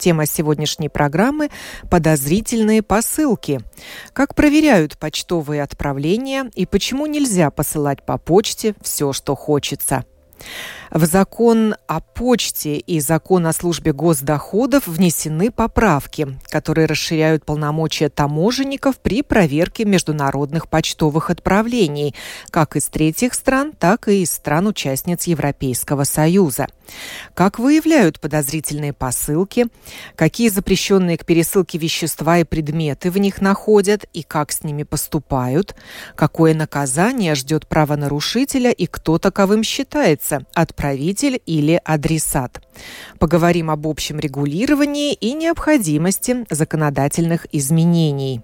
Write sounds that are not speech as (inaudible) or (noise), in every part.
Тема сегодняшней программы – подозрительные посылки. Как проверяют почтовые отправления и почему нельзя посылать по почте все, что хочется – в закон о почте и закон о службе госдоходов внесены поправки, которые расширяют полномочия таможенников при проверке международных почтовых отправлений, как из третьих стран, так и из стран-участниц Европейского Союза. Как выявляют подозрительные посылки, какие запрещенные к пересылке вещества и предметы в них находят? И как с ними поступают, какое наказание ждет правонарушителя? И кто таковым считается – отправитель или адресат. Поговорим об общем регулировании и необходимости законодательных изменений.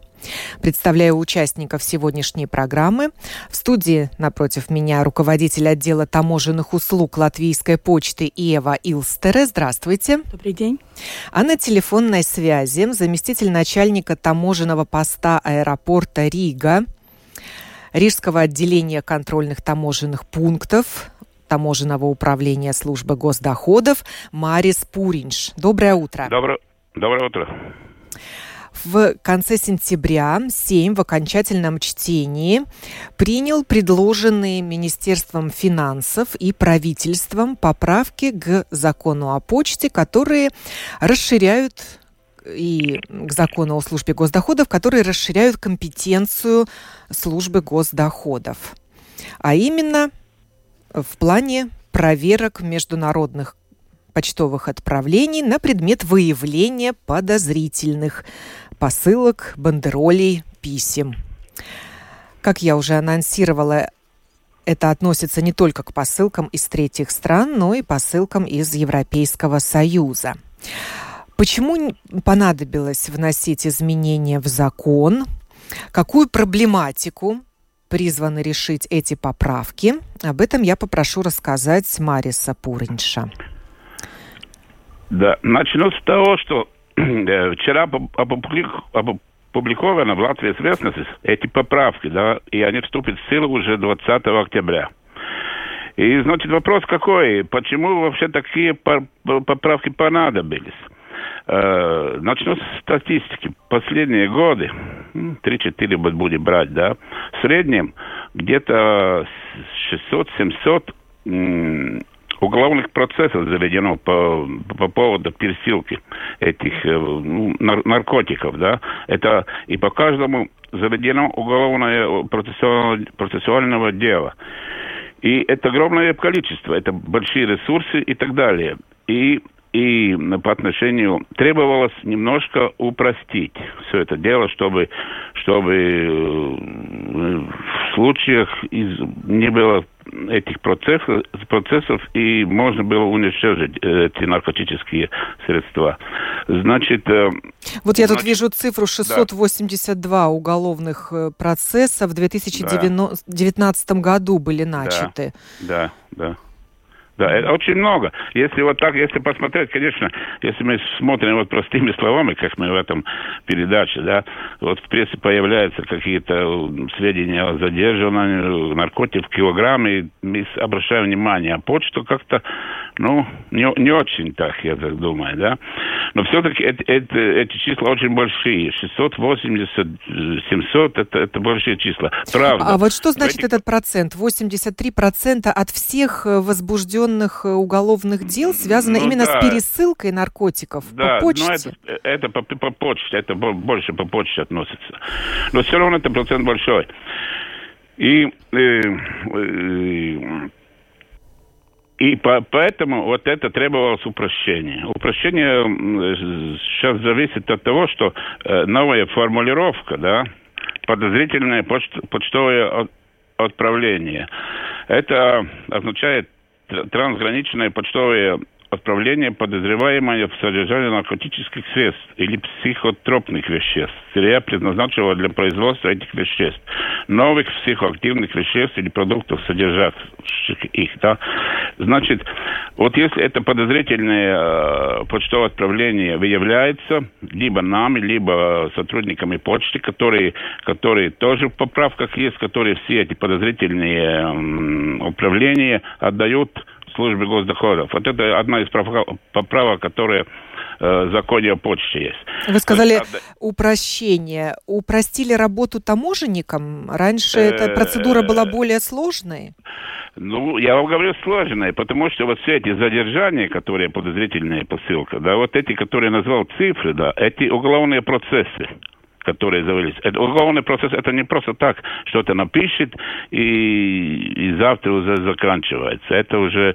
Представляю участников сегодняшней программы. В студии напротив меня руководитель отдела таможенных услуг Латвийской почты Ева Илстере. Здравствуйте. Добрый день. А на телефонной связи заместитель начальника таможенного поста аэропорта Рига Рижского отделения контрольных таможенных пунктов таможенного управления службы госдоходов Марис Пуринш. Доброе утро. Доброе, доброе утро. В конце сентября Сейм в окончательном чтении принял предложенные Министерством финансов и правительством поправки к закону о почте, которые расширяют и к закону о службе госдоходов, которые расширяют компетенцию службы госдоходов. А именно в плане проверок международных почтовых отправлений на предмет выявления подозрительных посылок, бандеролей, писем. Как я уже анонсировала, это относится не только к посылкам из третьих стран, но и посылкам из Европейского Союза. Почему понадобилось вносить изменения в закон? Какую проблематику призваны решить эти поправки. Об этом я попрошу рассказать Мариса Пуринша. Да, начну с того, что вчера опубликованы в Латвии известности эти поправки, да, и они вступят в силу уже 20 октября. И, значит, вопрос какой? Почему вообще такие поправки понадобились? Э, начну с статистики. Последние годы, 3-4 будем брать, да, в среднем где-то 600-700 уголовных процессов заведено по, по поводу пересылки этих э, ну, наркотиков, да. Это и по каждому заведено уголовное процессуальное, процессуального дела. И это огромное количество, это большие ресурсы и так далее. И и по отношению требовалось немножко упростить все это дело, чтобы, чтобы э, в случаях из, не было этих процессов, процессов и можно было уничтожить э, эти наркотические средства. Значит... Э, вот я значит, тут вижу цифру 682 да. уголовных процесса в 2019 да. году были начаты. Да, да. Да. Это очень много. Если вот так, если посмотреть, конечно, если мы смотрим вот простыми словами, как мы в этом передаче, да, вот в прессе появляются какие-то сведения о задержанном наркотиках, килограмме, мы обращаем внимание, а почту как-то, ну, не, не очень так, я так думаю, да. Но все-таки это, это, эти числа очень большие. 680, 700, это, это большие числа. Правда. А вот что значит этот процент? 83% от всех возбужденных возбужденных э, уголовных дел связано ну, именно да. с пересылкой наркотиков да, по почте? но это, это по, по почте, это больше по почте относится. Но все равно это процент большой. И, э, э, и по, поэтому вот это требовалось упрощение. Упрощение сейчас зависит от того, что э, новая формулировка, да, подозрительное почт, почтовое отправление. Это означает трансграничные почтовые отправления подозреваемого в содержании наркотических средств или психотропных веществ, сырья, предназначенного для производства этих веществ, новых психоактивных веществ или продуктов, содержащих их. Да? Значит, вот если это подозрительное э, почтовое отправление выявляется либо нами, либо сотрудниками почты, которые, которые тоже в поправках есть, которые все эти подозрительные э, управления отдают службе госдоходов. Вот это одна из поправок, которая э, в законе о почте есть. Вы сказали есть, упрощение. Упростили работу таможенникам? Раньше эта процедура была более сложной? Ну, я вам говорю сложная, потому что вот все эти задержания, которые подозрительные посылка, да, вот эти, которые назвал цифры, да, эти уголовные процессы которые завелись. Это уголовный процесс, это не просто так, что-то напишет и, и завтра уже заканчивается. Это уже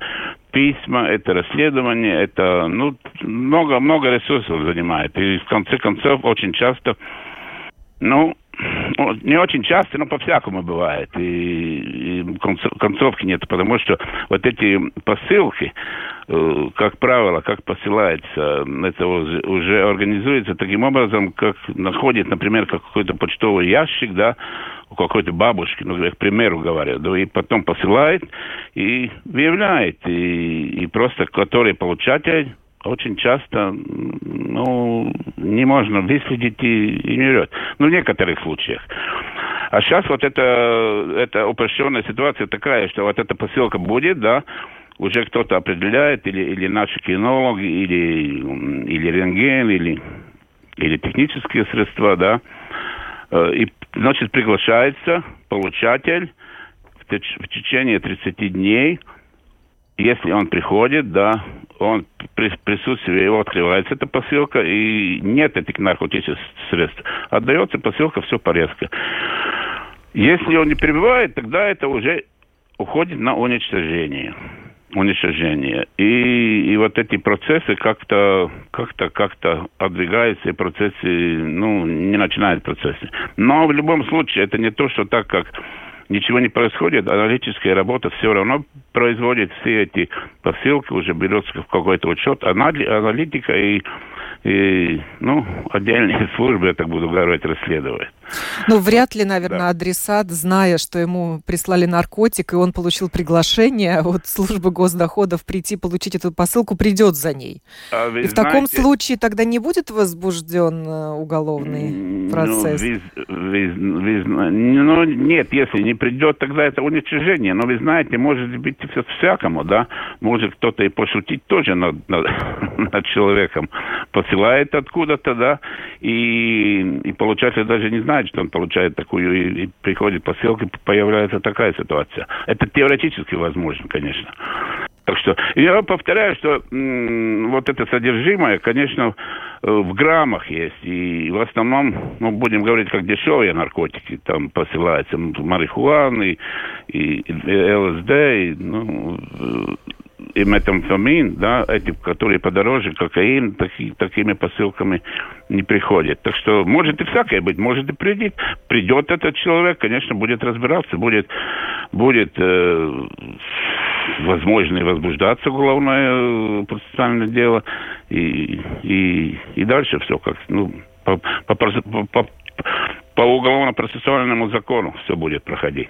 письма, это расследование, это ну, много, много ресурсов занимает. И в конце концов очень часто, ну, не очень часто, но по-всякому бывает. И, и концовки нет, потому что вот эти посылки, э, как правило, как посылается, это уже организуется таким образом, как находит, например, какой-то почтовый ящик, да, у какой-то бабушки, ну, я к примеру говорю, да, и потом посылает и выявляет, и, и просто который получатель очень часто ну, не можно выследить и, и не берет. Ну, в некоторых случаях. А сейчас вот это, эта упрощенная ситуация такая, что вот эта посылка будет, да, уже кто-то определяет, или, или наши кинологи, или, или рентген, или, или технические средства, да, э, и, значит, приглашается получатель в, теч- в течение 30 дней, если он приходит, да, он при присутствии его открывается эта посылка, и нет этих наркотических средств. Отдается посылка, все в порядке. Если он не прибывает, тогда это уже уходит на уничтожение. Уничтожение. И, и вот эти процессы как-то как-то как-то отдвигаются, и процессы, ну, не начинают процессы. Но в любом случае, это не то, что так как ничего не происходит, аналитическая работа все равно производит все эти посылки, уже берется в какой-то учет, аналитика и и, ну, отдельные (laughs) службы, я так буду говорить, расследовать. Ну, вряд ли, наверное, да. адресат, зная, что ему прислали наркотик, и он получил приглашение от службы госдоходов прийти получить эту посылку, придет за ней. А и в знаете, таком случае тогда не будет возбужден э, уголовный ну, процесс? Ну, вы, вы, вы, ну, нет, если не придет, тогда это уничтожение. Но вы знаете, может быть все всякому, да? Может кто-то и пошутить тоже над, над, (laughs) над человеком посылает откуда-то, да, и, и получатель даже не знает, что он получает такую, и, и приходит посылка, появляется такая ситуация. Это теоретически возможно, конечно. Так что я повторяю, что м- вот это содержимое, конечно, э, в граммах есть. И в основном, ну, будем говорить, как дешевые наркотики. Там посылается марихуаны, и, и ЛСД, и, ну, и метамфетамин, да, эти, которые подороже, кокаин, таки, такими посылками не приходят. Так что может и всякое быть, может и придет. Придет этот человек, конечно, будет разбираться, будет, будет э, возможно и возбуждаться уголовное э, процессуальное дело, и, и, и дальше все как, ну, по, по, по, по уголовно-процессуальному закону все будет проходить.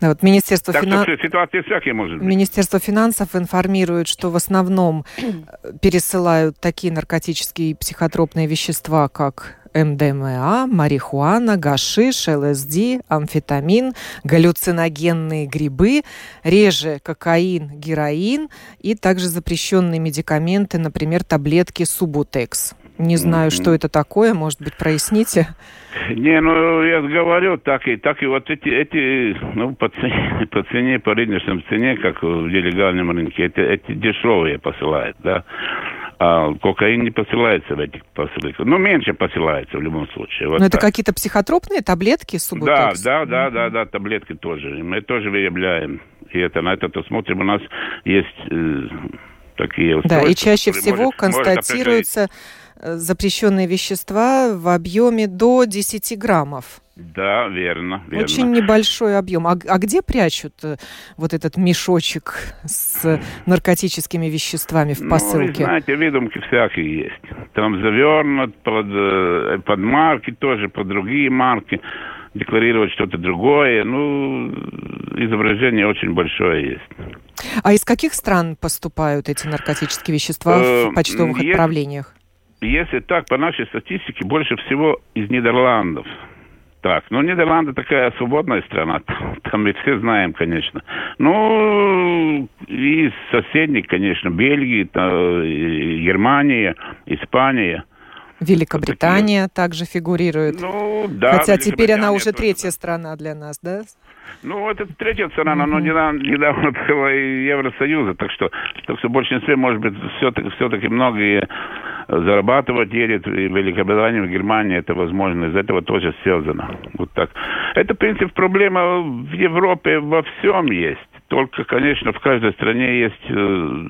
Да, вот Министерство, так финан... ситуации всякие может быть. Министерство финансов информирует, что в основном э, пересылают такие наркотические и психотропные вещества, как МДМА, марихуана, гашиш, ЛСД, амфетамин, галлюциногенные грибы, реже кокаин, героин и также запрещенные медикаменты, например, таблетки Субутекс. Не знаю, mm-hmm. что это такое, может быть, проясните? Не, ну, я говорю, так и, так и вот эти, эти ну, по цене, (laughs) по цене, по рыночной цене, как в нелегальном рынке, эти, эти дешевые посылают, да. А кокаин не посылается в этих посылках. Ну, меньше посылается в любом случае. Вот Но это какие-то психотропные таблетки, субутекс? Да, да, да, да, да, таблетки тоже. Мы тоже выявляем. И это на это смотрим. У нас есть э, такие устройства. Да, и чаще всего может, констатируется... Может запрещенные вещества в объеме до 10 граммов. Да, верно, верно. Очень небольшой объем. А, а где прячут э, вот этот мешочек с наркотическими веществами в посылке? Ну, знаете, выдумки всякие есть. Там завернут под, э, под марки тоже, под другие марки. Декларировать что-то другое. Ну, изображение очень большое есть. А из каких стран поступают эти наркотические вещества в э, почтовых отправлениях? Если так, по нашей статистике, больше всего из Нидерландов. Так, ну, Нидерланды такая свободная страна, (laughs) там мы все знаем, конечно. Ну, и соседних, конечно, Бельгии, Германия, Испания. Великобритания вот также фигурирует. Ну, да. Хотя теперь она уже третья страна для нас, да? Ну, это третья страна, mm-hmm. но недавно, недавно было и Евросоюза, так что, так что в большинстве, может быть, все-таки, все-таки многие зарабатывать едет в Великобританию, в Германию, это возможно, из этого тоже связано. Вот так. Это, в принципе, проблема в Европе во всем есть. Только, конечно, в каждой стране есть э,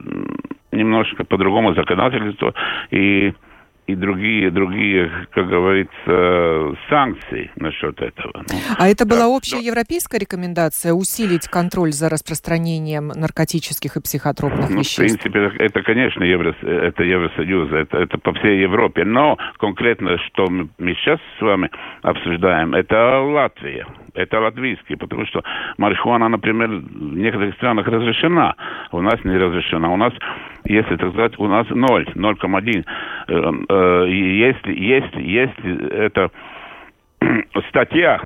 немножко по-другому законодательство и и другие, другие, как говорится, санкции насчет этого. Ну, а это была общая но... европейская рекомендация усилить контроль за распространением наркотических и психотропных ну, веществ? В принципе, это, конечно, Евро, это Евросоюз, это, это по всей Европе. Но конкретно, что мы сейчас с вами обсуждаем, это Латвия это латвийский, потому что марихуана, например, в некоторых странах разрешена, у нас не разрешена. У нас, если так сказать, у нас 0, 0,1. Э, э, если, если, если это (clears throat) статья,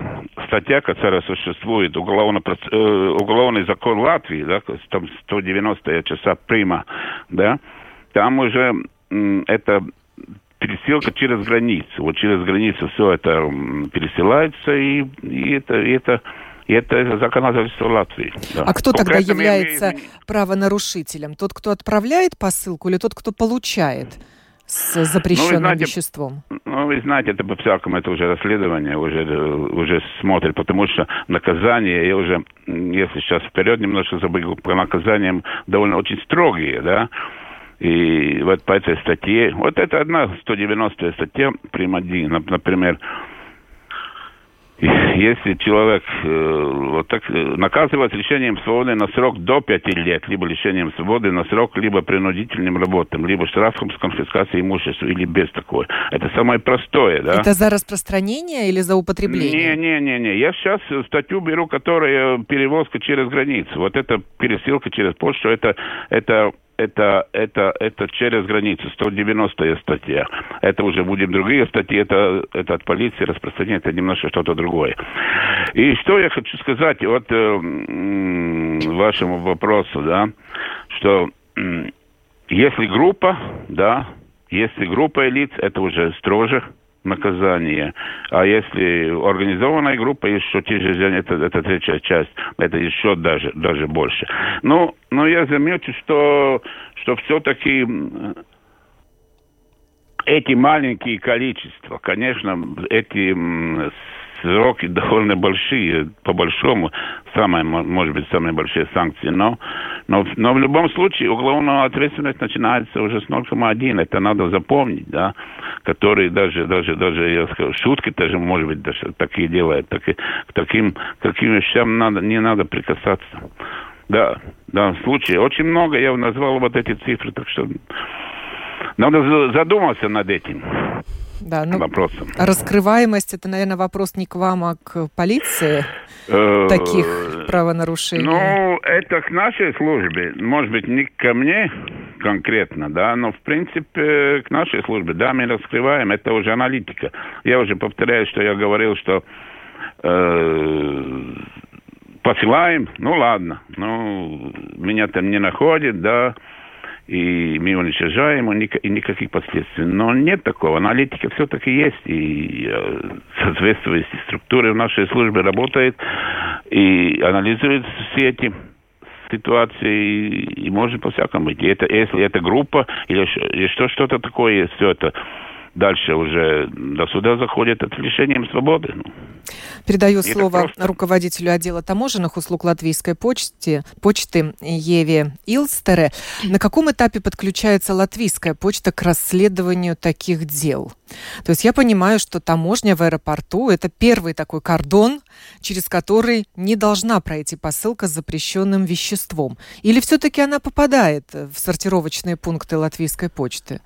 статья, которая существует, уголовно, э, уголовный закон Латвии, да, там 190 часа прима, да, там уже это пересылка через границу. Вот через границу все это пересылается, и, и это, и это и это законодательство Латвии. Да. А кто тогда является имею... правонарушителем? Тот, кто отправляет посылку или тот, кто получает? с запрещенным ну, знаете, веществом? Ну, вы знаете, это по-всякому, это уже расследование, уже, уже смотрят, потому что наказание, я уже, если сейчас вперед немножко забыл, по наказаниям довольно очень строгие, да, и вот по этой статье, вот это одна 190 статья, прим. 1, например, если человек э, вот так э, наказывать лишением свободы на срок до пяти лет, либо лишением свободы на срок, либо принудительным работам, либо штрафом с конфискацией имущества, или без такой. Это самое простое, да? Это за распространение или за употребление? Не, не, не, не. Я сейчас статью беру, которая перевозка через границу. Вот это пересылка через почту, это, это это, это, это через границу, 190 статья. Это уже будем другие статьи, это, это от полиции распространение, это немножко что-то другое. И что я хочу сказать вот э, вашему вопросу, да, что э, если группа, да, если группа лиц, это уже строже, наказание. А если организованная группа, еще же, это, это третья часть, это еще даже, даже больше. Ну, но я замечу, что, что все-таки эти маленькие количества, конечно, эти сроки (laughs) довольно большие, по большому, самые, может быть, самые большие санкции, но, но, но в любом случае уголовная ответственность начинается уже с 0,1, это надо запомнить, да, который даже, даже, даже, я скажу, шутки даже, может быть, даже такие делают, так, к таким, каким вещам надо, не надо прикасаться. Да, да, в случае. Очень много я назвал вот эти цифры, так что надо задуматься над этим да, ну, вопросом. Раскрываемость это, наверное, вопрос не к вам, а к полиции э, таких правонарушений. Ну, это к нашей службе, может быть, не ко мне конкретно, да, но в принципе к нашей службе, да, мы раскрываем, это уже аналитика. Я уже повторяю, что я говорил, что э, посылаем, ну ладно, ну меня там не находит, да, и мы уничтожаем, и никаких последствий. Но нет такого. Аналитика все-таки есть, и э, соответствующие структуры в нашей службе работают и анализируют все эти ситуации, и может по-всякому быть. Это, если это группа или, или что, что-то такое, все это дальше уже до суда заходит это лишением свободы. Ну. Передаю Это слово просто... руководителю отдела таможенных услуг Латвийской почты, почты Еве Илстере. На каком этапе подключается латвийская почта к расследованию таких дел? То есть я понимаю, что таможня в аэропорту – это первый такой кордон, через который не должна пройти посылка с запрещенным веществом. Или все-таки она попадает в сортировочные пункты латвийской почты?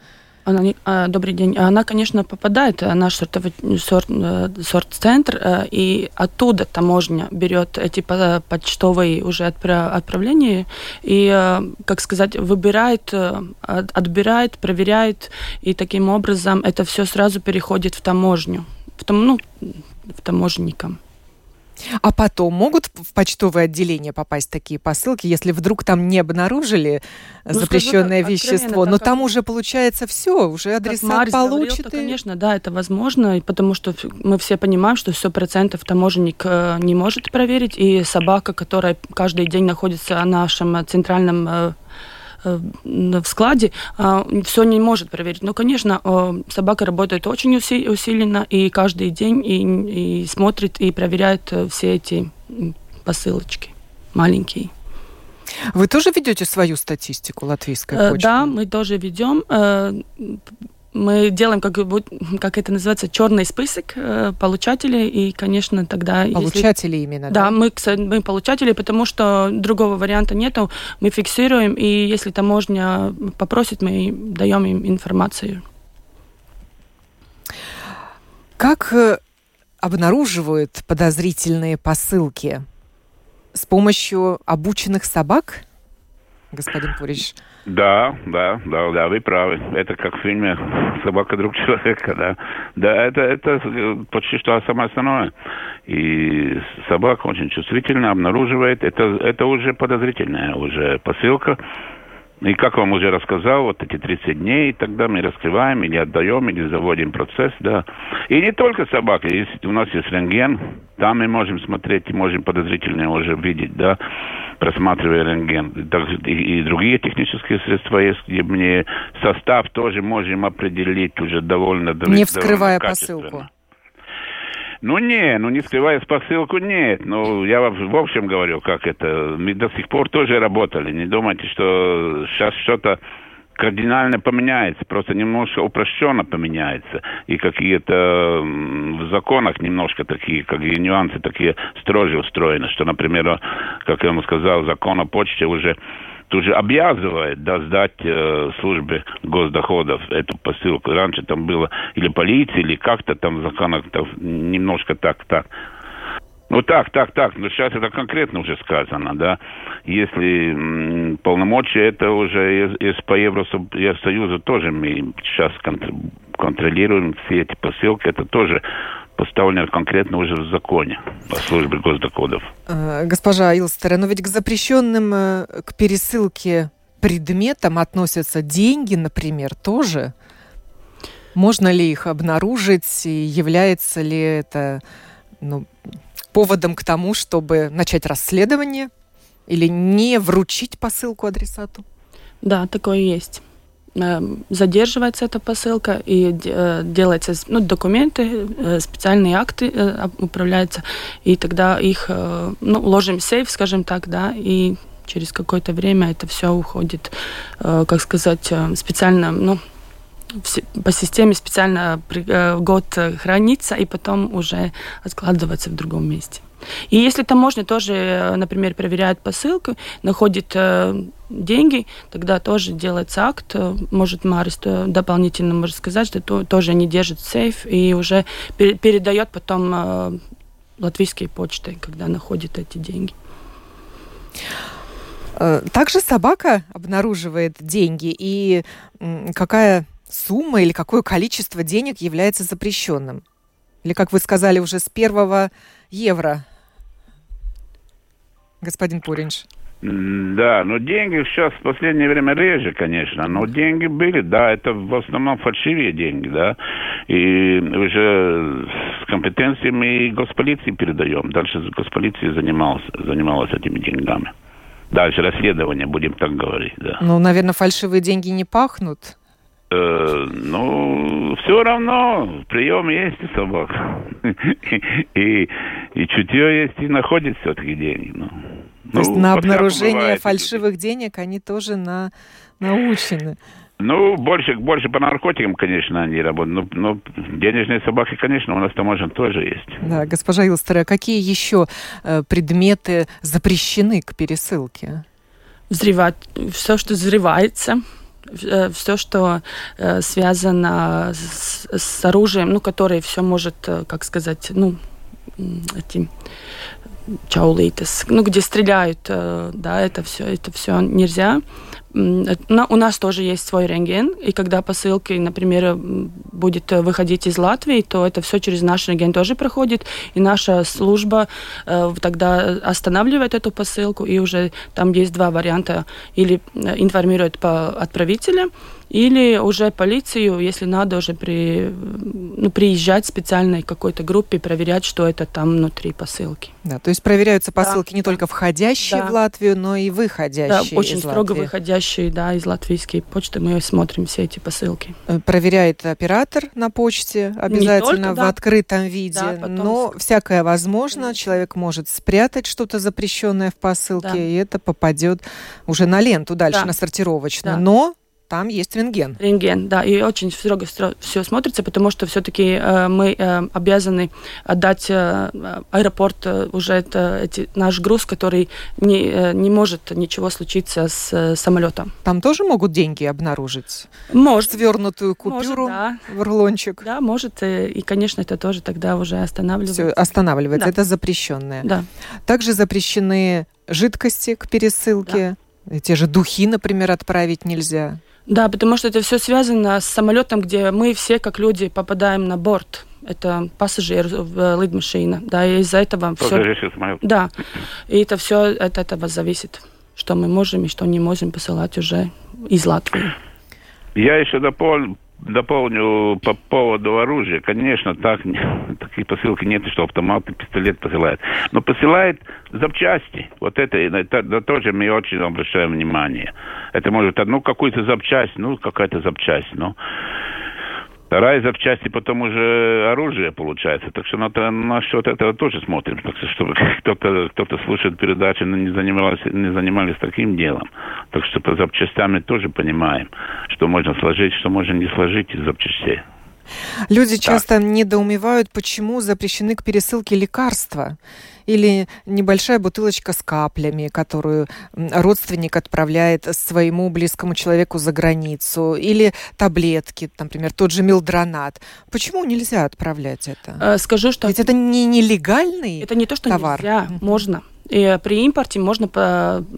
Она а, добрый день. Она, конечно, попадает в наш сортовый, сорт, э, сорт-центр, э, и оттуда таможня берет эти почтовые уже отправления и, э, как сказать, выбирает, отбирает, проверяет, и таким образом это все сразу переходит в таможню, в, том, ну, в таможенникам. А потом могут в почтовое отделение попасть такие посылки, если вдруг там не обнаружили ну, запрещенное скажу, вещество, но там уже получается все, уже адресат получит. Говорил, и... конечно, да, это возможно, потому что мы все понимаем, что все процентов таможенник э, не может проверить, и собака, которая каждый день находится на нашем центральном э, Э, в складе, а, все не может проверить. Но, конечно, собака работает очень усиленно и каждый день и, и смотрит и проверяет э, все эти посылочки маленькие. Вы тоже ведете свою статистику латвийской э, почты? Да, мы тоже ведем мы делаем, как, как это называется, черный список э, получателей, и, конечно, тогда... Получатели если, именно, да? Да, мы, мы получатели, потому что другого варианта нету. Мы фиксируем, и если таможня попросит, мы даем им информацию. Как э, обнаруживают подозрительные посылки? С помощью обученных собак, господин Пурич? Да, да, да, да, вы правы. Это как в фильме «Собака друг человека», да. Да, это, это почти что самое основное. И собака очень чувствительно обнаруживает, это, это уже подозрительная уже посылка. И как вам уже рассказал, вот эти 30 дней, тогда мы раскрываем или отдаем, или заводим процесс, да. И не только собаки, есть, у нас есть рентген, там мы можем смотреть и можем подозрительно уже видеть, да просматривая рентген. И, и другие технические средства есть, где мне состав тоже можем определить уже довольно... Не вскрывая посылку. Ну, не, ну не скрывая посылку, нет. Ну, я в общем говорю, как это. Мы до сих пор тоже работали. Не думайте, что сейчас что-то кардинально поменяется, просто немножко упрощенно поменяется. И какие-то в законах немножко такие, как и нюансы такие строже устроены, что, например, как я ему сказал, закон о почте уже уже обязывает да, сдать э, службе госдоходов эту посылку. Раньше там было или полиция, или как-то там в законах там, немножко так-так. Ну так, так, так. Но сейчас это конкретно уже сказано, да. Если м, полномочия, это уже из, из по Евросоюзу тоже мы сейчас контролируем все эти посылки. Это тоже поставлено конкретно уже в законе по службе госдоходов. Э, госпожа Илстера, но ведь к запрещенным э, к пересылке предметам относятся деньги, например, тоже. Можно ли их обнаружить и является ли это ну, поводом к тому, чтобы начать расследование или не вручить посылку адресату? Да, такое есть. Эм, задерживается эта посылка и э, делаются ну, документы, э, специальные акты э, управляются, и тогда их ну, ложим в сейф, скажем так, да, и через какое-то время это все уходит, как сказать, специально, ну, по системе специально год хранится и потом уже откладывается в другом месте. И если таможня тоже, например, проверяет посылку, находит э, деньги, тогда тоже делается акт, э, может Марис дополнительно может сказать, что то, тоже они держат сейф и уже пер, передает потом э, латвийские почты, когда находит эти деньги. Э, также собака обнаруживает деньги и какая сумма или какое количество денег является запрещенным? Или, как вы сказали, уже с первого евро господин Пуринч? Да, но деньги сейчас в последнее время реже, конечно, но деньги были, да, это в основном фальшивые деньги, да, и уже с компетенциями госполиции передаем, дальше госполиция занималась, занималась этими деньгами. Дальше расследование, будем так говорить, да. Ну, наверное, фальшивые деньги не пахнут. Э, ну, все равно, прием есть у собак. (laughs) и, и чутье есть, и находит все-таки деньги. Ну, То есть ну, на обнаружение фальшивых денег они тоже на, научены. Ну, больше, больше по наркотикам, конечно, они работают. Но, но денежные собаки, конечно, у нас таможен тоже есть. Да, госпожа Илстера, какие еще э, предметы запрещены к пересылке? Взрывать, все, что взрывается, все, что э, связано с, с оружием, ну, которое все может, э, как сказать, ну, эти чаулитес, ну, где стреляют, э, да, это все, это все нельзя. У нас тоже есть свой рентген, и когда посылки, например, будет выходить из Латвии, то это все через наш рентген тоже проходит, и наша служба э, тогда останавливает эту посылку, и уже там есть два варианта, или э, информирует по отправителя, или уже полицию, если надо, уже при, ну, приезжать специальной какой-то группе, проверять, что это там внутри посылки. Да, то есть проверяются посылки да, не только входящие да. в Латвию, но и выходящие да, очень из строго Латвии. выходящие, да, из латвийской почты. Мы смотрим все эти посылки. Э, проверяет оператор на почте обязательно только, в да. открытом виде, да, потом... но всякое возможно. Человек может спрятать что-то запрещенное в посылке, да. и это попадет уже на ленту дальше, да. на сортировочную. Да. Но там есть рентген. Рентген, да, и очень строго все смотрится, потому что все-таки э, мы э, обязаны отдать э, аэропорт э, уже это, эти, наш груз, который не, э, не может ничего случиться с э, самолетом. Там тоже могут деньги обнаружить? Может. Свернутую купюру может, да. в рулончик? Да, может, э, и, конечно, это тоже тогда уже останавливается. Все, останавливается, да. это запрещенное. Да. Также запрещены жидкости к пересылке. Да. Те же духи, например, отправить нельзя. Да, потому что это все связано с самолетом, где мы все, как люди, попадаем на борт. Это пассажир в лидмашина. Да, и из-за этого все... Да, и это все от этого зависит, что мы можем и что не можем посылать уже из Латвии. Я еще дополню, дополню по поводу оружия. Конечно, так, (laughs) такие посылки нет, что автомат и пистолет посылает. Но посылает запчасти. Вот это, это, это тоже мы очень обращаем внимание. Это может одну какую-то запчасть, ну, какая-то запчасть, но Вторая запчасти потом уже оружие получается. Так что на, насчет этого тоже смотрим. Так что чтобы (laughs) кто-то кто слушает передачи, но не занимались, не занимались таким делом. Так что по запчастями тоже понимаем, что можно сложить, что можно не сложить из запчастей. Люди часто недоумевают, почему запрещены к пересылке лекарства или небольшая бутылочка с каплями, которую родственник отправляет своему близкому человеку за границу, или таблетки, например, тот же милдронат. Почему нельзя отправлять это? Э, скажу, что... Ведь это не нелегальный Это не то, что товар. нельзя, можно. И при импорте можно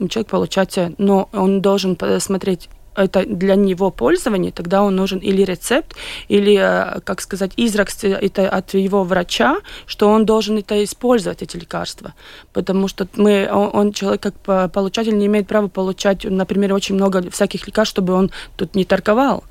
человек получать, но он должен смотреть это для него пользование, тогда он нужен или рецепт, или, э, как сказать, израк это от его врача, что он должен это использовать, эти лекарства. Потому что мы, он, он человек как получатель не имеет права получать, например, очень много всяких лекарств, чтобы он тут не торговал.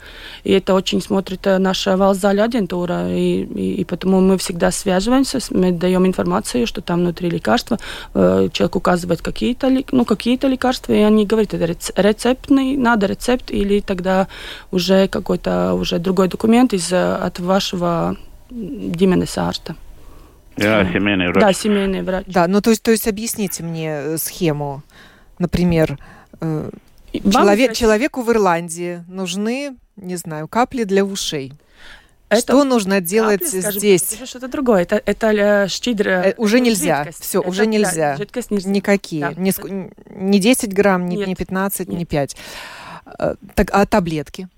И это очень смотрит э, наша Валзаль агентура, и, и, и потому мы всегда связываемся, мы даем информацию, что там внутри лекарства, э, человек указывает какие-то ну, какие лекарства, и они говорят, это рецептный, надо рецепт, рецепт или тогда уже какой-то уже другой документ из, от вашего ģimenes ārsta. Да, семейный врач. Да, семейный врач. Да, ну то есть, то есть объясните мне э, схему. Например, э, человек, человеку в Ирландии нужны, не знаю, капли для ушей. Это что нужно делать капли, скажем, здесь? Это что-то другое. Это, это щидро... Э, уже нельзя. Жидкость. Все, это, уже нельзя. Да, жидкость нельзя. Никакие. Да. Не, не 10 грамм, не, не 15, Нет. не 5. Э, так, а таблетки?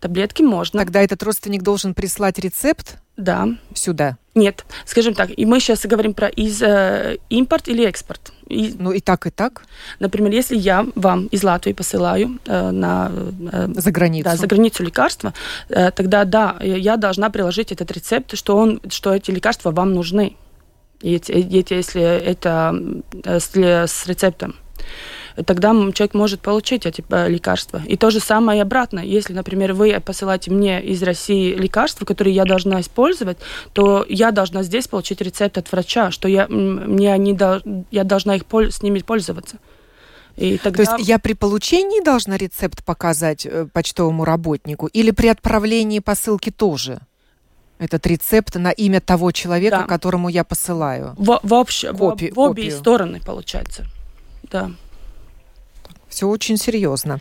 Таблетки можно. Тогда этот родственник должен прислать рецепт да. сюда? Нет. Скажем так, и мы сейчас говорим про из, э, импорт или экспорт. И, ну и так, и так. Например, если я вам из Латвии посылаю э, на... Э, за границу. Да, за границу лекарства, э, тогда да, я должна приложить этот рецепт, что, он, что эти лекарства вам нужны. И, и, если это э, с, с рецептом тогда человек может получить эти э, лекарства. И то же самое и обратно. Если, например, вы посылаете мне из России лекарства, которые я должна использовать, то я должна здесь получить рецепт от врача, что я, мне они, я должна их, с ними пользоваться. И тогда... То есть я при получении должна рецепт показать э, почтовому работнику или при отправлении посылки тоже? Этот рецепт на имя того человека, да. которому я посылаю. В, вообще, Копи, в, в обе копию. стороны получается. Да. Все очень серьезно.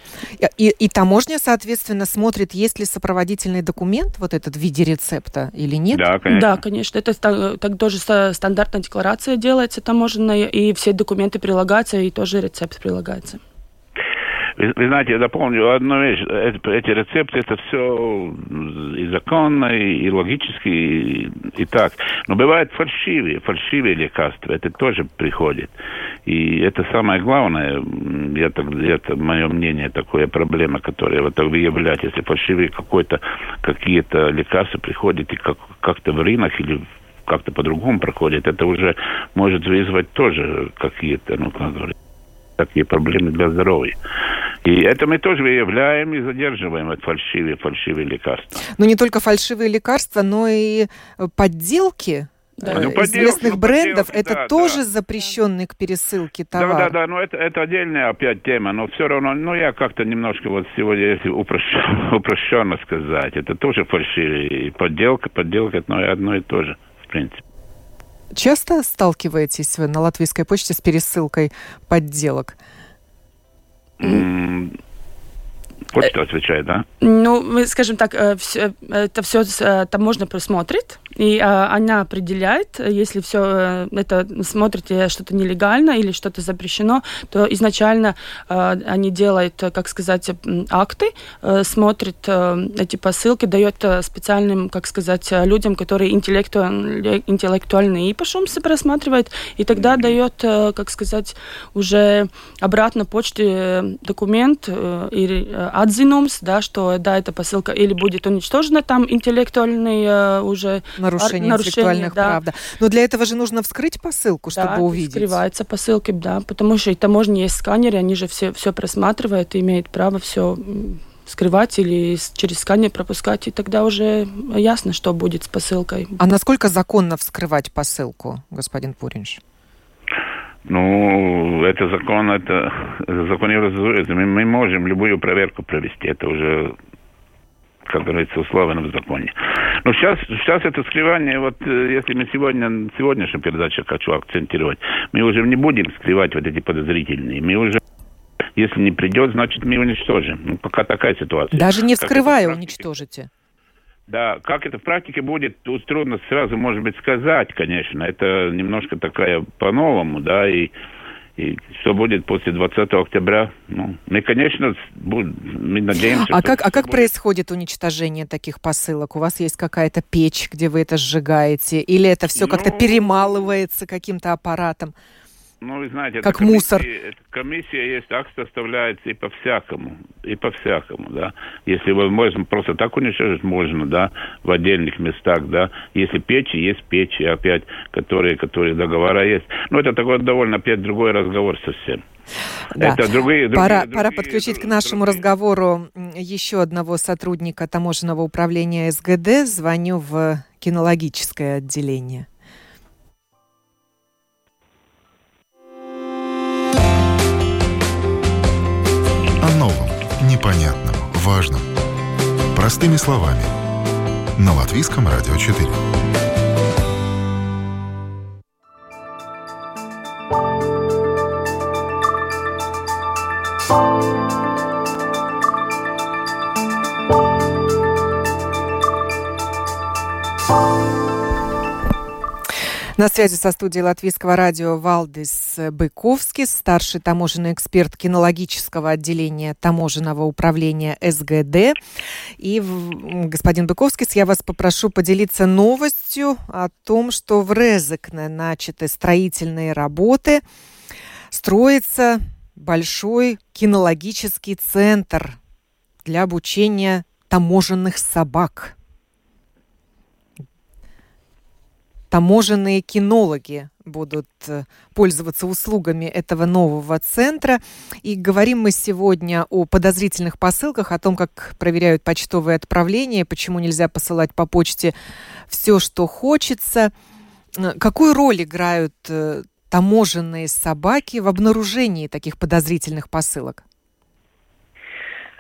И, и таможня, соответственно, смотрит, есть ли сопроводительный документ, вот этот в виде рецепта или нет. Да, конечно. Да, конечно. Это так, так тоже стандартная декларация делается таможенная, и все документы прилагаются, и тоже рецепт прилагается. Вы, вы знаете, я дополню одну вещь. Это, эти рецепты, это все и законно, и, и логически, и, и так. Но бывают фальшивые, фальшивые лекарства. Это тоже приходит. И это самое главное, я так, это мое мнение, такое проблема, которая вот так выявляет, если фальшивые какой-то, какие-то лекарства приходят и как, как-то в рынок или как-то по-другому проходит, это уже может вызвать тоже какие-то, ну, как говорить, такие проблемы для здоровья. И это мы тоже выявляем и задерживаем от фальшивые, фальшивые лекарства. Ну, не только фальшивые лекарства, но и подделки да. Ну, известных ну, брендов, подделки, это да, тоже да. запрещенный к пересылке товар. Да, да, да, но это, это отдельная опять тема, но все равно, ну, я как-то немножко вот сегодня, (laughs) если упрощенно, упрощенно сказать, это тоже фальшивые, подделка, подделка, это одно и то же, в принципе. Часто сталкиваетесь вы на латвийской почте с пересылкой подделок? Почта отвечает, да? Ну, скажем так, э, это все э, там можно просмотреть, и а, она определяет, если все э, это смотрите что-то нелегально или что-то запрещено, то изначально а, они делают, как сказать, акты, а, смотрят а, эти посылки, дает специальным, как сказать, людям, которые интеллектуальные, интеллектуальные ипашумсы просматривают, и тогда дает, как сказать, уже обратно почте документ или отзинумс, да, что да, эта посылка или будет уничтожена там интеллектуальный уже нарушение, нарушение интеллектуальных да. прав. Да. Но для этого же нужно вскрыть посылку, чтобы да, увидеть. вскрываются посылки, да, потому что и таможня есть сканеры, они же все, все просматривают и имеют право все скрывать или через сканер пропускать, и тогда уже ясно, что будет с посылкой. А насколько законно вскрывать посылку, господин Пуринш? Ну, это закон, это, это закон не Мы, мы можем любую проверку провести. Это уже как говорится, условно в законе. Но сейчас, сейчас это скрывание, вот э, если мы сегодня, сегодняшнюю передачу хочу акцентировать, мы уже не будем скрывать вот эти подозрительные, мы уже если не придет, значит, мы уничтожим. Ну, пока такая ситуация. Даже не вскрывая уничтожите? Да, как это в практике будет, тут трудно сразу, может быть, сказать, конечно. Это немножко такая по-новому, да, и и что будет после 20 октября? Ну, мы, конечно, мы надеемся. А как, а как будет... происходит уничтожение таких посылок? У вас есть какая-то печь, где вы это сжигаете? Или это все ну... как-то перемалывается каким-то аппаратом? Ну, вы знаете, как комиссия, мусор. Комиссия есть, акт составляется и по-всякому, и по-всякому, да. Если возможно просто так уничтожить, можно, да, в отдельных местах, да. Если печи, есть печи, опять, которые, которые договора есть. Но это такой довольно, опять, другой разговор совсем. Да. Это другие, другие, пора, другие, пора подключить другие, к нашему другие. разговору еще одного сотрудника таможенного управления СГД. Звоню в кинологическое отделение. Непонятном, важном. Простыми словами. На Латвийском радио 4. На связи со студией Латвийского радио Валдис Быковский, старший таможенный эксперт кинологического отделения таможенного управления СГД. И, господин Быковский, я вас попрошу поделиться новостью о том, что в Резекне начаты строительные работы. Строится большой кинологический центр для обучения таможенных собак. Таможенные кинологи будут э, пользоваться услугами этого нового центра. И говорим мы сегодня о подозрительных посылках, о том, как проверяют почтовые отправления, почему нельзя посылать по почте все, что хочется. Какую роль играют э, таможенные собаки в обнаружении таких подозрительных посылок?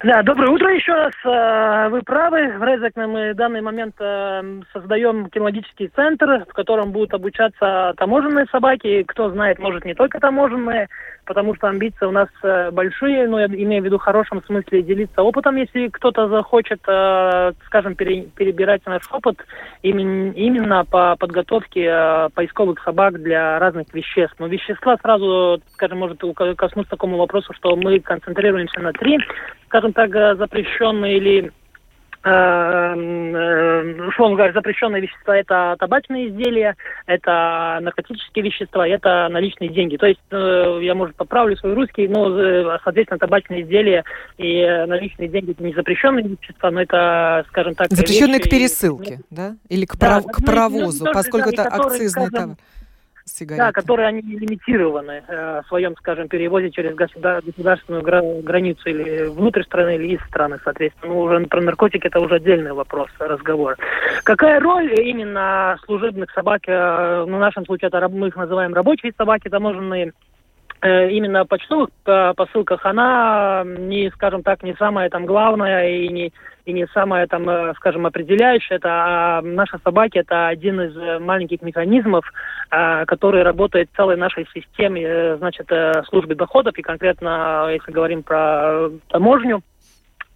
Да, доброе утро еще раз. Э, вы правы. В Резекне мы в данный момент э, создаем кинологический центр, в котором будут обучаться таможенные собаки. Кто знает, может, не только таможенные потому что амбиции у нас э, большие, но я имею в виду в хорошем смысле делиться опытом, если кто-то захочет, скажем, перебирать наш опыт именно, по подготовке поисковых собак для разных веществ. Но вещества сразу, скажем, может коснуться такому вопросу, что мы концентрируемся на три, скажем так, запрещенные или Эм, э, условно говоря, запрещенные вещества – это табачные изделия, это наркотические вещества, это наличные деньги. То есть, э, я, может, поправлю свой русский, но, э, соответственно, табачные изделия и наличные деньги – это не запрещенные вещества, но это, скажем так… Запрещенные вещи, к пересылке, да? Или к, да, пров... к провозу, ну, поскольку да, это акцизный товар сигареты. Да, которые они лимитированы э, в своем, скажем, перевозе через государственную гра- границу или внутрь страны, или из страны, соответственно. Ну, уже про наркотики это уже отдельный вопрос, разговор. Какая роль именно служебных собак, э, в нашем случае это мы их называем рабочие собаки таможенные, э, именно почтовых э, посылках, она не, скажем так, не самая там главная и не и не самое там, э, скажем, определяющее. Это а наши собаки это один из маленьких механизмов, который работает в целой нашей системе, значит, службы доходов и конкретно, если говорим про таможню.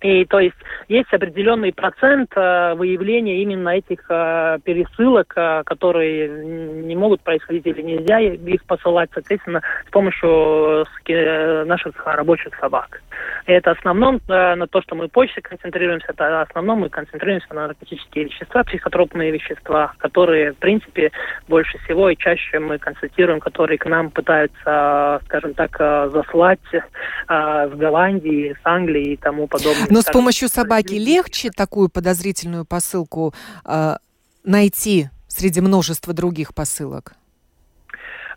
И то есть есть определенный процент э, выявления именно этих э, пересылок, э, которые не могут происходить или нельзя их посылать, соответственно, с помощью э, наших рабочих собак. И это основном э, на то, что мы позже концентрируемся, это основном мы концентрируемся на наркотические вещества, психотропные вещества, которые, в принципе, больше всего и чаще мы констатируем, которые к нам пытаются, скажем так, э, заслать э, с Голландии, с Англии и тому подобное. Но с помощью собаки легче такую подозрительную посылку э, найти среди множества других посылок?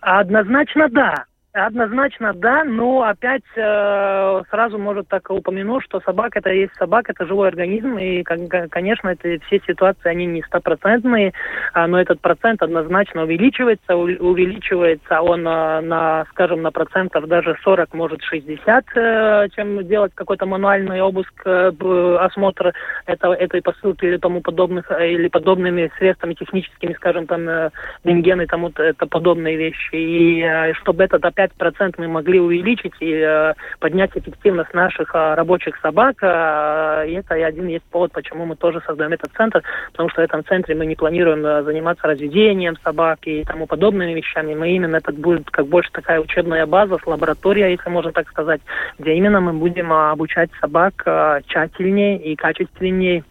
Однозначно да. Однозначно да, но опять э, сразу может так упомяну, что собака это есть собака, это живой организм, и, конечно, это все ситуации, они не стопроцентные, э, но этот процент однозначно увеличивается, увеличивается он э, на, скажем, на процентов даже 40, может 60, э, чем делать какой-то мануальный обыск, э, осмотр это, этой посылки или тому подобных, или подобными средствами техническими, скажем, там, рентген и тому это подобные вещи, и чтобы этот опять 5% мы могли увеличить и э, поднять эффективность наших э, рабочих собак. Э, и это один есть повод, почему мы тоже создаем этот центр, потому что в этом центре мы не планируем заниматься разведением собак и тому подобными вещами. Мы именно этот будет как больше такая учебная база, лаборатория, если можно так сказать, где именно мы будем обучать собак э, тщательнее и качественнее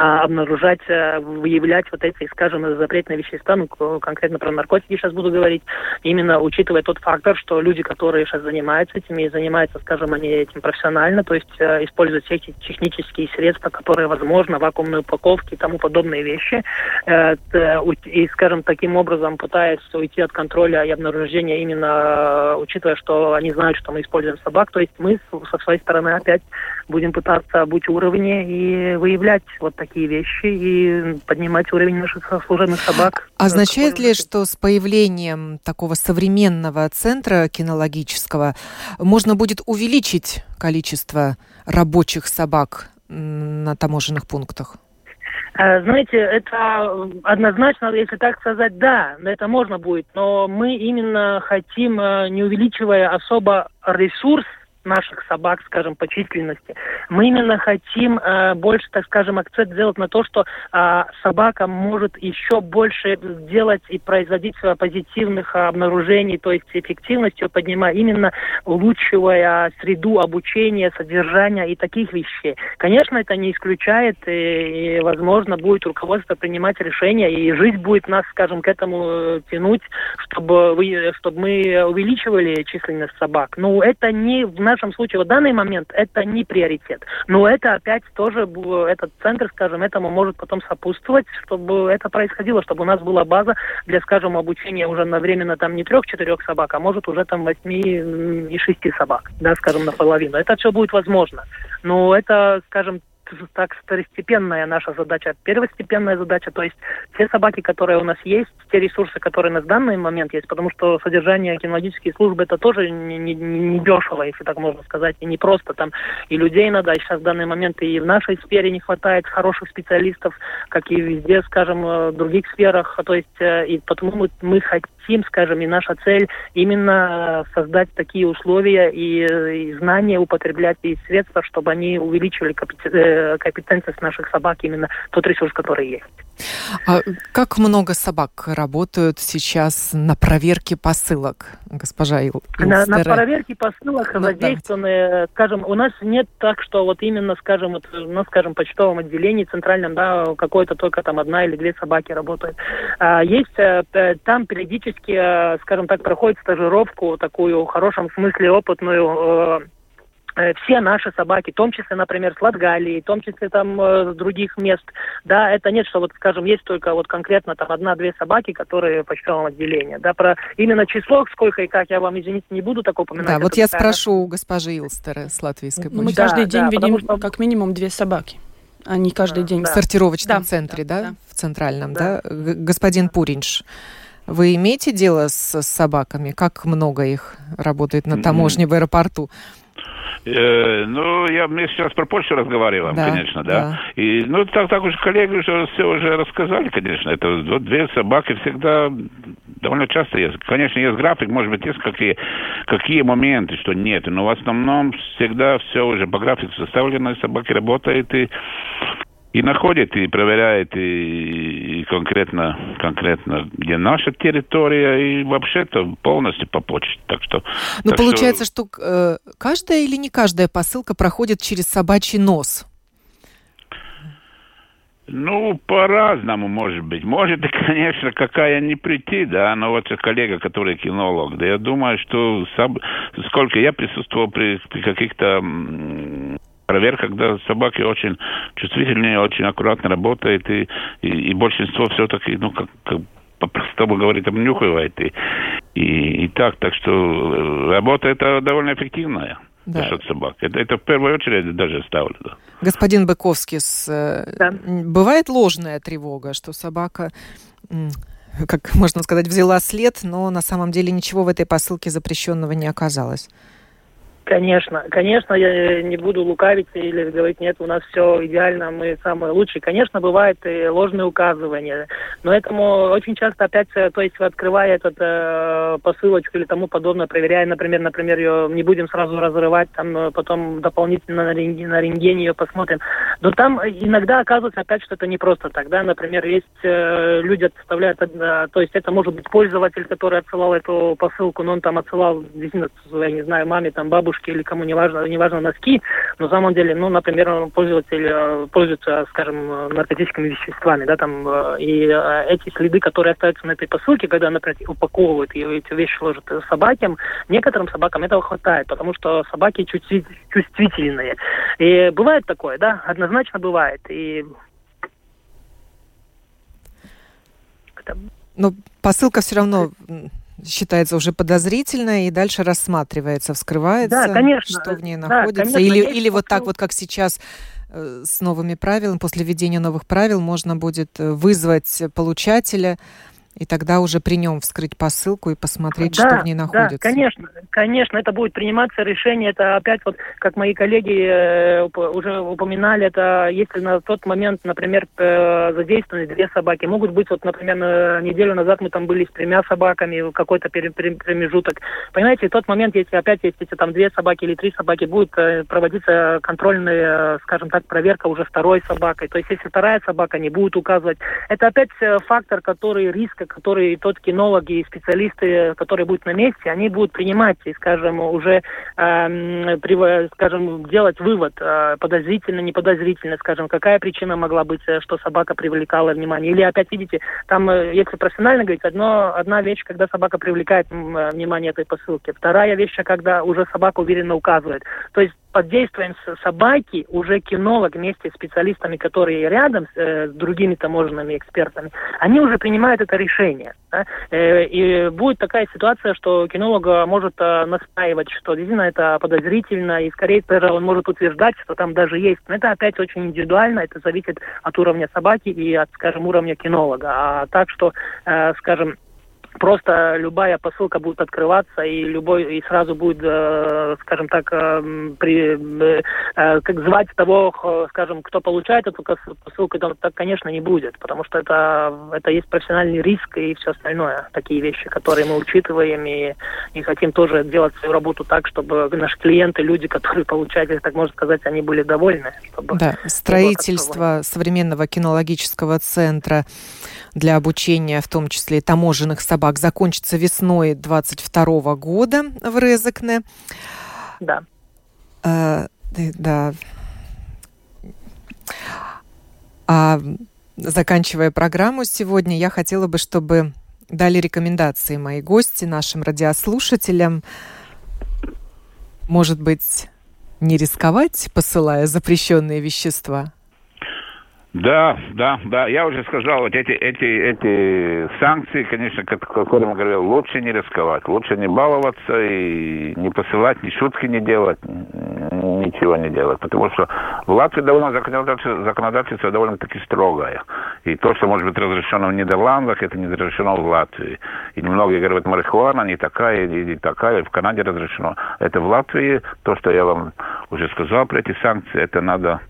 обнаружать, э, выявлять вот эти, скажем, запретные вещества, ну, конкретно про наркотики сейчас буду говорить, именно учитывая тот фактор, что люди, которые сейчас занимаются этим и занимаются, скажем, они этим профессионально, то есть э, используют все эти технические средства, которые возможно, вакуумные упаковки и тому подобные вещи, э, и, скажем, таким образом пытаясь уйти от контроля и обнаружения именно, учитывая, что они знают, что мы используем собак, то есть мы со своей стороны опять будем пытаться быть уровне и выявлять вот такие вещи и поднимать уровень наших служебных собак. Означает ли, что с появлением такого современного центра кинологического можно будет увеличить количество рабочих собак на таможенных пунктах? Э, знаете, это однозначно, если так сказать, да, это можно будет, но мы именно хотим, э, не увеличивая особо ресурс наших собак, скажем, по численности. Мы именно хотим э, больше, так скажем, акцент сделать на то, что э, собака может еще больше делать и производить позитивных обнаружений, то есть эффективностью поднимая, именно улучшивая среду обучения, содержания и таких вещей. Конечно, это не исключает, и, и возможно, будет руководство принимать решения, и жизнь будет нас, скажем, к этому э, тянуть, чтобы, вы, чтобы мы увеличивали численность собак. Но это не в нашем случае в данный момент это не приоритет. Но это опять тоже, этот центр, скажем, этому может потом сопутствовать, чтобы это происходило, чтобы у нас была база для, скажем, обучения уже одновременно там не трех-четырех собак, а может уже там восьми и шести собак, да, скажем, наполовину. Это все будет возможно. Но это, скажем, так второстепенная наша задача. Первостепенная задача, то есть те собаки, которые у нас есть, те ресурсы, которые на данный момент есть, потому что содержание кинологические службы это тоже не, не, не дешево, если так можно сказать, и не просто там и людей надо, а сейчас в данный момент и в нашей сфере не хватает хороших специалистов, как и везде, скажем, в других сферах, то есть э, и потому мы, мы хотим, скажем, и наша цель именно создать такие условия и, и знания употреблять и средства, чтобы они увеличивали э, компетентность наших собак, именно тот ресурс, который есть. А как много собак работают сейчас на проверке посылок, госпожа Ил? На, на проверке посылок ну, задействованы, да. скажем, у нас нет так, что вот именно, скажем, вот, ну, скажем, почтовом отделении центральном, да, какой-то только там одна или две собаки работают. А, есть э, там периодически, э, скажем так, проходит стажировку такую в хорошем смысле опытную э, все наши собаки, в том числе, например, с Латгалии, в том числе там э, с других мест, да, это нет, что вот, скажем, есть только вот конкретно там одна-две собаки, которые в почтовом отделении, да, про именно число, сколько и как, я вам, извините, не буду такого упоминать. Да, вот я спрошу у госпожи Илстера с латвийской почты. Ну, мы каждый да, день да, видим что... как минимум две собаки. Они каждый да, день. В сортировочном да, центре, да, да, да? В центральном, да? да? Господин Пуринш, вы имеете дело с собаками? Как много их работает на таможне в аэропорту? Э, ну, я, мы сейчас про Польшу разговариваем, да, конечно, да. да. И, ну, так, так уж коллеги уже все уже рассказали, конечно. Это вот две собаки всегда довольно часто есть. Конечно, есть график, может быть, есть какие, какие моменты, что нет. Но в основном всегда все уже по графику составлено, собаки работают, и и находит, и проверяет, и, и конкретно, конкретно, где наша территория, и вообще-то полностью по почте. Так что... Ну, получается, что, что э, каждая или не каждая посылка проходит через собачий нос? Ну, по-разному, может быть. Может, (laughs) конечно, какая не прийти, да, но вот коллега, который кинолог, да я думаю, что сам, сколько я присутствовал при, при каких-то проверка, когда собаки очень чувствительные, очень аккуратно работают, и, и, и большинство все-таки, ну, как, как по-простому говорить, обнюхивает. И, и, и так, так что э, работа это довольно эффективная. Да. Насчет собак. Это, это в первую очередь даже ставлю. Да. Господин Быковский, э, да. бывает ложная тревога, что собака как можно сказать, взяла след, но на самом деле ничего в этой посылке запрещенного не оказалось. Конечно, конечно, я не буду лукавить или говорить, нет, у нас все идеально, мы самые лучшие. Конечно, бывает и ложные указывания, но этому очень часто опять, э, то есть открывая этот э, посылочку или тому подобное, проверяя, например, например, ее не будем сразу разрывать, там э, потом дополнительно на, рентген, на рентгене ее посмотрим. Но там иногда оказывается опять, что это не просто так, да, например, есть э, люди отставляют, э, то есть это может быть пользователь, который отсылал эту посылку, но он там отсылал, действительно, я не знаю, маме, там, бабушке, рубашки или кому не важно, не важно носки, но на самом деле, ну, например, пользователь э, пользуется, скажем, наркотическими веществами, да, там, э, и э, эти следы, которые остаются на этой посылке, когда, например, упаковывают и эти вещи ложат собакам, некоторым собакам этого хватает, потому что собаки чувствительные. И бывает такое, да, однозначно бывает. И но посылка все равно считается уже подозрительной и дальше рассматривается, вскрывается, да, конечно, что в ней находится. Да, конечно, или, или вот так вот, как сейчас э, с новыми правилами, после введения новых правил можно будет э, вызвать получателя и тогда уже при нем вскрыть посылку и посмотреть, да, что в ней находится. Да, конечно, конечно, это будет приниматься решение. Это опять вот, как мои коллеги э, уже упоминали, это если на тот момент, например, э, задействованы две собаки, могут быть вот, например, на неделю назад мы там были с тремя собаками, какой-то промежуток. Понимаете, в тот момент, если опять если там две собаки или три собаки, будет э, проводиться контрольная, скажем так, проверка уже второй собакой. То есть, если вторая собака не будет указывать, это опять фактор, который риск риска, который тот кинологи и специалисты, которые будут на месте, они будут принимать и, скажем, уже, э, скажем, делать вывод, э, подозрительно, не подозрительно, скажем, какая причина могла быть, э, что собака привлекала внимание. Или опять, видите, там, э, если профессионально говорить, одно, одна вещь, когда собака привлекает внимание этой посылки. Вторая вещь, когда уже собака уверенно указывает. То есть под действием собаки уже кинолог вместе с специалистами, которые рядом с, э, с другими таможенными экспертами, они уже принимают это решение. Да? Э, и будет такая ситуация, что кинолог может э, настаивать, что действительно это подозрительно, и скорее даже он может утверждать, что там даже есть. Но это опять очень индивидуально, это зависит от уровня собаки и от, скажем, уровня кинолога. А так что, э, скажем, просто любая посылка будет открываться и любой и сразу будет, э, скажем так, э, при, э, э как звать того, скажем, кто получает эту посылку, то так, конечно, не будет, потому что это это есть профессиональный риск и все остальное, такие вещи, которые мы учитываем и, и хотим тоже делать свою работу так, чтобы наши клиенты, люди, которые получают, так можно сказать, они были довольны. Чтобы да, строительство современного кинологического центра для обучения, в том числе таможенных собак, закончится весной 2022 года в Резекне. Да. А, да. А заканчивая программу сегодня, я хотела бы, чтобы дали рекомендации мои гости, нашим радиослушателям. Может быть, не рисковать, посылая запрещенные вещества? Да, да, да. Я уже сказал, вот эти, эти, эти санкции, конечно, как, я говорил, лучше не рисковать, лучше не баловаться и не посылать, ни шутки не делать, ничего не делать. Потому что в Латвии довольно законодательство, законодательство довольно-таки строгое. И то, что может быть разрешено в Нидерландах, это не разрешено в Латвии. И многие говорят, марихуана не такая, не такая, в Канаде разрешено. Это в Латвии, то, что я вам уже сказал про эти санкции, это надо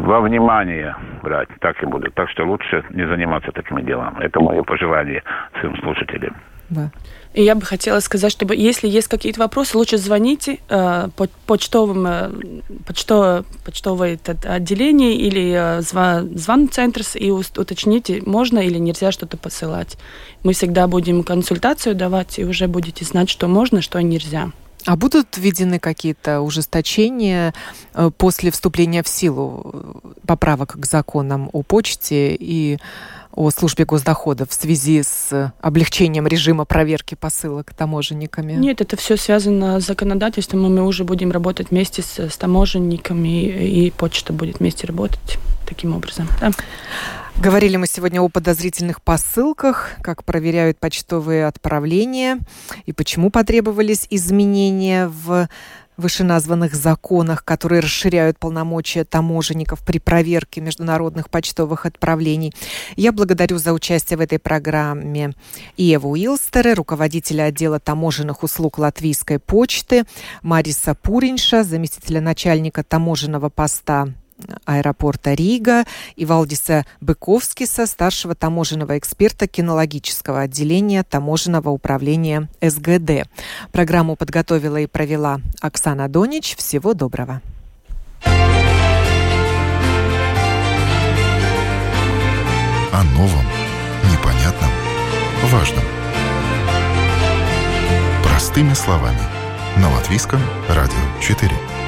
во внимание брать, так и будет. Так что лучше не заниматься такими делами. Это мое пожелание всем слушателям. Да. И я бы хотела сказать, чтобы если есть какие-то вопросы, лучше звоните э, по почтовым, э, почто, почтовое отделение или э, звон центр и уточните, можно или нельзя что-то посылать. Мы всегда будем консультацию давать и уже будете знать, что можно, что нельзя. А будут введены какие-то ужесточения э, после вступления в силу э, поправок к законам о почте и о службе госдоходов в связи с облегчением режима проверки посылок таможенниками? Нет, это все связано с законодательством, и мы уже будем работать вместе с, с таможенниками, и почта будет вместе работать таким образом. Да? Говорили мы сегодня о подозрительных посылках, как проверяют почтовые отправления и почему потребовались изменения в вышеназванных законах, которые расширяют полномочия таможенников при проверке международных почтовых отправлений. Я благодарю за участие в этой программе Еву Уилстере, руководителя отдела таможенных услуг Латвийской почты, Мариса Пуринша, заместителя начальника таможенного поста аэропорта Рига и Валдиса Быковскиса, старшего таможенного эксперта кинологического отделения таможенного управления СГД. Программу подготовила и провела Оксана Донич. Всего доброго. О новом, непонятном, важном. Простыми словами. На Латвийском радио 4.